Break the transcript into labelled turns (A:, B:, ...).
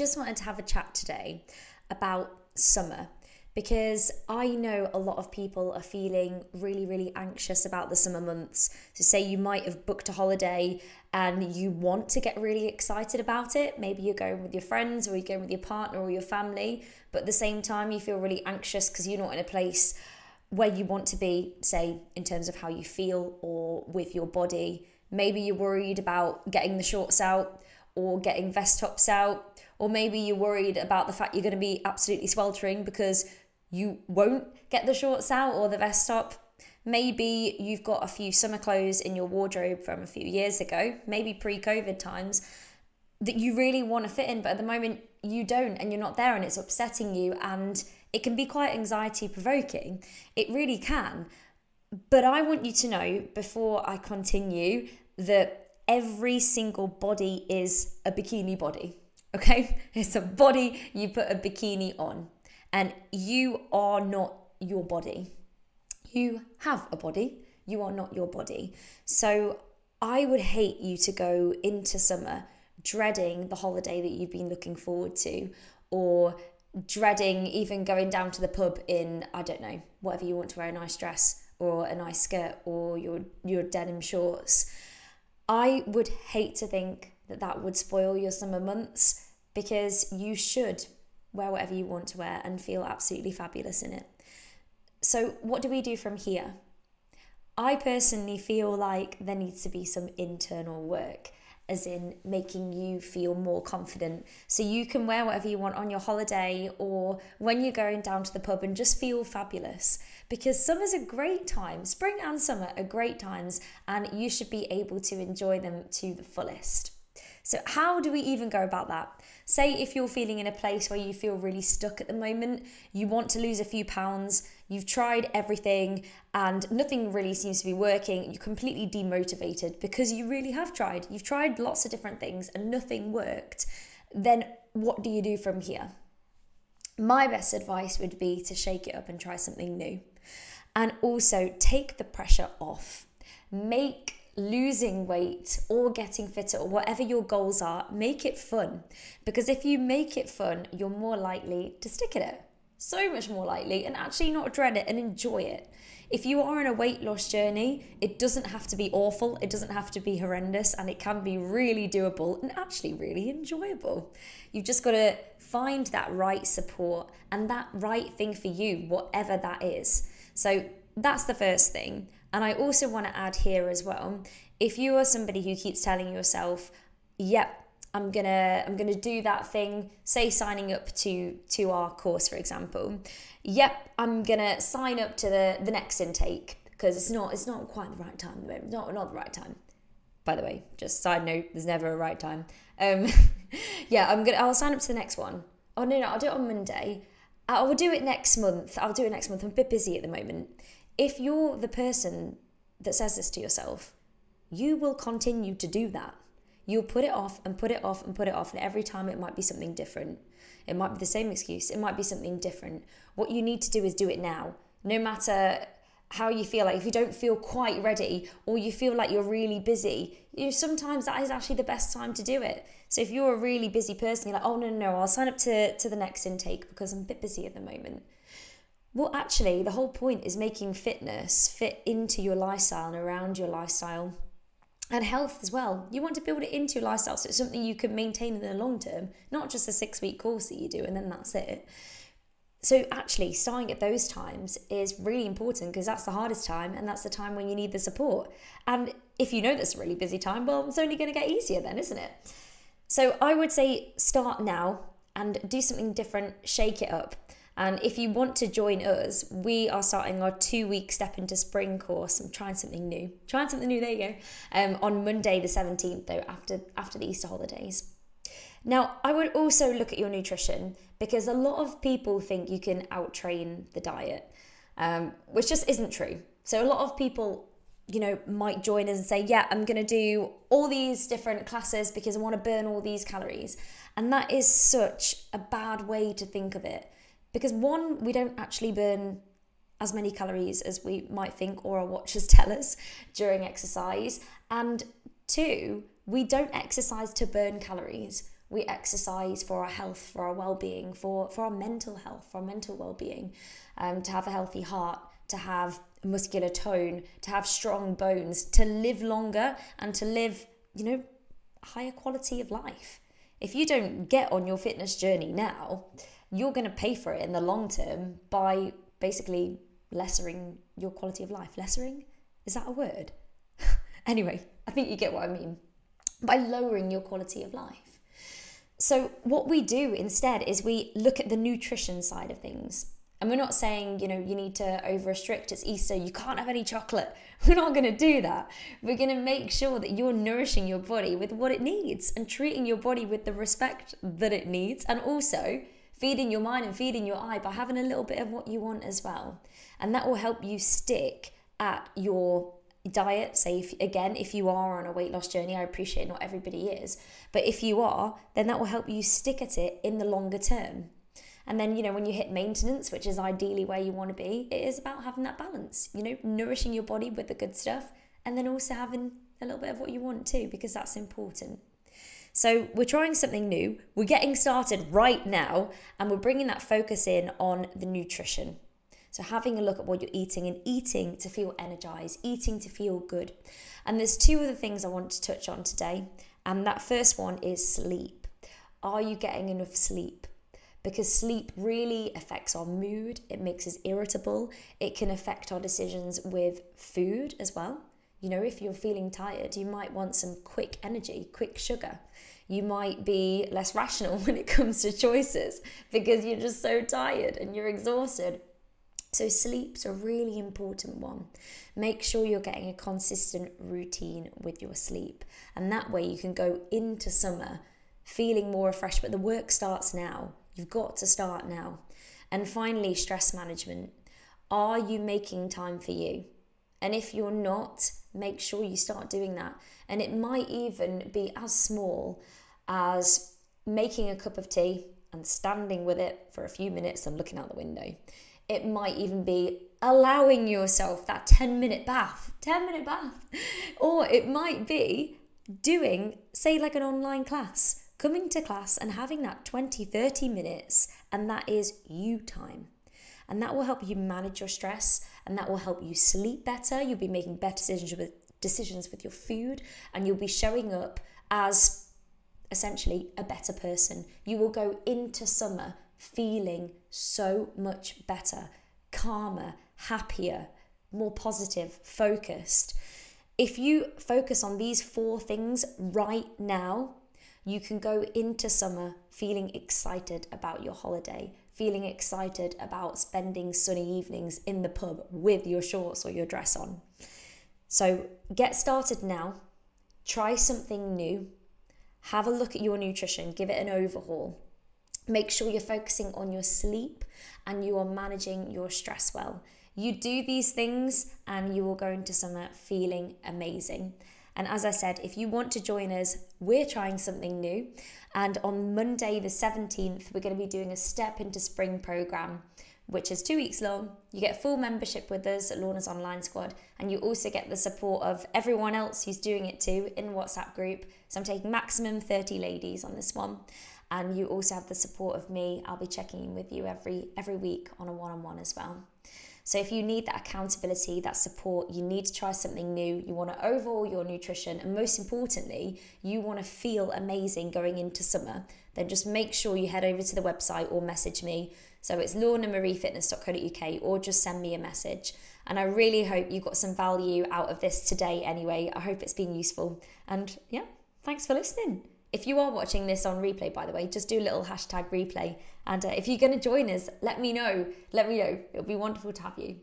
A: just wanted to have a chat today about summer because I know a lot of people are feeling really, really anxious about the summer months. So, say you might have booked a holiday and you want to get really excited about it. Maybe you're going with your friends or you're going with your partner or your family, but at the same time, you feel really anxious because you're not in a place where you want to be, say, in terms of how you feel or with your body. Maybe you're worried about getting the shorts out or getting vest tops out, or maybe you're worried about the fact you're going to be absolutely sweltering because you won't get the shorts out or the vest top. Maybe you've got a few summer clothes in your wardrobe from a few years ago, maybe pre COVID times, that you really want to fit in, but at the moment you don't and you're not there and it's upsetting you and it can be quite anxiety provoking. It really can. But I want you to know before I continue that every single body is a bikini body. Okay? It's a body, you put a bikini on and you are not your body. You have a body, you are not your body. So I would hate you to go into summer dreading the holiday that you've been looking forward to or dreading even going down to the pub in I don't know whatever you want to wear a nice dress or a nice skirt or your your denim shorts I would hate to think that that would spoil your summer months because you should wear whatever you want to wear and feel absolutely fabulous in it. So, what do we do from here? I personally feel like there needs to be some internal work, as in making you feel more confident. So, you can wear whatever you want on your holiday or when you're going down to the pub and just feel fabulous. Because summer's a great time, spring and summer are great times, and you should be able to enjoy them to the fullest. So, how do we even go about that? Say if you're feeling in a place where you feel really stuck at the moment, you want to lose a few pounds, you've tried everything and nothing really seems to be working, you're completely demotivated because you really have tried. You've tried lots of different things and nothing worked. Then what do you do from here? My best advice would be to shake it up and try something new. And also take the pressure off. Make losing weight or getting fitter or whatever your goals are, make it fun. Because if you make it fun, you're more likely to stick at it. So much more likely, and actually not dread it and enjoy it. If you are on a weight loss journey, it doesn't have to be awful, it doesn't have to be horrendous, and it can be really doable and actually really enjoyable. You've just got to find that right support and that right thing for you, whatever that is. So that's the first thing. And I also want to add here as well if you are somebody who keeps telling yourself, yep, I'm gonna I'm gonna do that thing, say signing up to to our course, for example. Yep, I'm gonna sign up to the, the next intake because it's not it's not quite the right time Not not the right time. By the way, just side note, there's never a right time. Um, yeah, I'm gonna I'll sign up to the next one. Oh no, no, I'll do it on Monday. I will do it next month. I'll do it next month. I'm a bit busy at the moment if you're the person that says this to yourself, you will continue to do that. You'll put it off and put it off and put it off, and every time it might be something different. It might be the same excuse, it might be something different. What you need to do is do it now. No matter how you feel like if you don't feel quite ready or you feel like you're really busy you know, sometimes that is actually the best time to do it so if you're a really busy person you're like oh no no no i'll sign up to, to the next intake because i'm a bit busy at the moment well, actually, the whole point is making fitness fit into your lifestyle and around your lifestyle and health as well. You want to build it into your lifestyle so it's something you can maintain in the long term, not just a six week course that you do and then that's it. So, actually, starting at those times is really important because that's the hardest time and that's the time when you need the support. And if you know that's a really busy time, well, it's only going to get easier then, isn't it? So, I would say start now and do something different, shake it up. And if you want to join us, we are starting our two week step into spring course. I'm trying something new. Trying something new, there you go. Um, on Monday the 17th, though, after after the Easter holidays. Now, I would also look at your nutrition because a lot of people think you can outtrain the diet, um, which just isn't true. So a lot of people you know, might join us and say, Yeah, I'm going to do all these different classes because I want to burn all these calories. And that is such a bad way to think of it. Because one, we don't actually burn as many calories as we might think or our watchers tell us during exercise. And two, we don't exercise to burn calories. We exercise for our health, for our well-being, for for our mental health, for our mental well-being, um, to have a healthy heart, to have muscular tone, to have strong bones, to live longer, and to live, you know, higher quality of life. If you don't get on your fitness journey now, you're going to pay for it in the long term by basically lessering your quality of life. Lessering? Is that a word? anyway, I think you get what I mean. By lowering your quality of life. So, what we do instead is we look at the nutrition side of things. And we're not saying, you know, you need to over restrict, it's Easter, you can't have any chocolate. We're not going to do that. We're going to make sure that you're nourishing your body with what it needs and treating your body with the respect that it needs, and also feeding your mind and feeding your eye by having a little bit of what you want as well. And that will help you stick at your diet say if, again if you are on a weight loss journey i appreciate not everybody is but if you are then that will help you stick at it in the longer term and then you know when you hit maintenance which is ideally where you want to be it is about having that balance you know nourishing your body with the good stuff and then also having a little bit of what you want too because that's important so we're trying something new we're getting started right now and we're bringing that focus in on the nutrition so, having a look at what you're eating and eating to feel energized, eating to feel good. And there's two other things I want to touch on today. And that first one is sleep. Are you getting enough sleep? Because sleep really affects our mood, it makes us irritable, it can affect our decisions with food as well. You know, if you're feeling tired, you might want some quick energy, quick sugar. You might be less rational when it comes to choices because you're just so tired and you're exhausted. So, sleep's a really important one. Make sure you're getting a consistent routine with your sleep, and that way you can go into summer feeling more refreshed. But the work starts now, you've got to start now. And finally, stress management. Are you making time for you? And if you're not, make sure you start doing that. And it might even be as small as making a cup of tea and standing with it for a few minutes and looking out the window. It might even be allowing yourself that 10 minute bath, 10 minute bath. Or it might be doing, say, like an online class, coming to class and having that 20, 30 minutes, and that is you time. And that will help you manage your stress and that will help you sleep better. You'll be making better decisions with decisions with your food and you'll be showing up as essentially a better person. You will go into summer feeling so much better, calmer, happier, more positive, focused. If you focus on these four things right now, you can go into summer feeling excited about your holiday, feeling excited about spending sunny evenings in the pub with your shorts or your dress on. So get started now, try something new, have a look at your nutrition, give it an overhaul. Make sure you're focusing on your sleep and you are managing your stress well. You do these things and you will go into summer feeling amazing. And as I said, if you want to join us, we're trying something new. And on Monday, the 17th, we're going to be doing a Step into Spring program, which is two weeks long. You get full membership with us at Lorna's Online Squad, and you also get the support of everyone else who's doing it too in WhatsApp group. So I'm taking maximum 30 ladies on this one and you also have the support of me. I'll be checking in with you every every week on a one-on-one as well. So if you need that accountability, that support, you need to try something new, you want to overhaul your nutrition, and most importantly, you want to feel amazing going into summer, then just make sure you head over to the website or message me. So it's lornamariefitness.co.uk or just send me a message. And I really hope you got some value out of this today anyway. I hope it's been useful. And yeah, thanks for listening. If you are watching this on replay, by the way, just do a little hashtag replay. And uh, if you're going to join us, let me know. Let me know. It'll be wonderful to have you.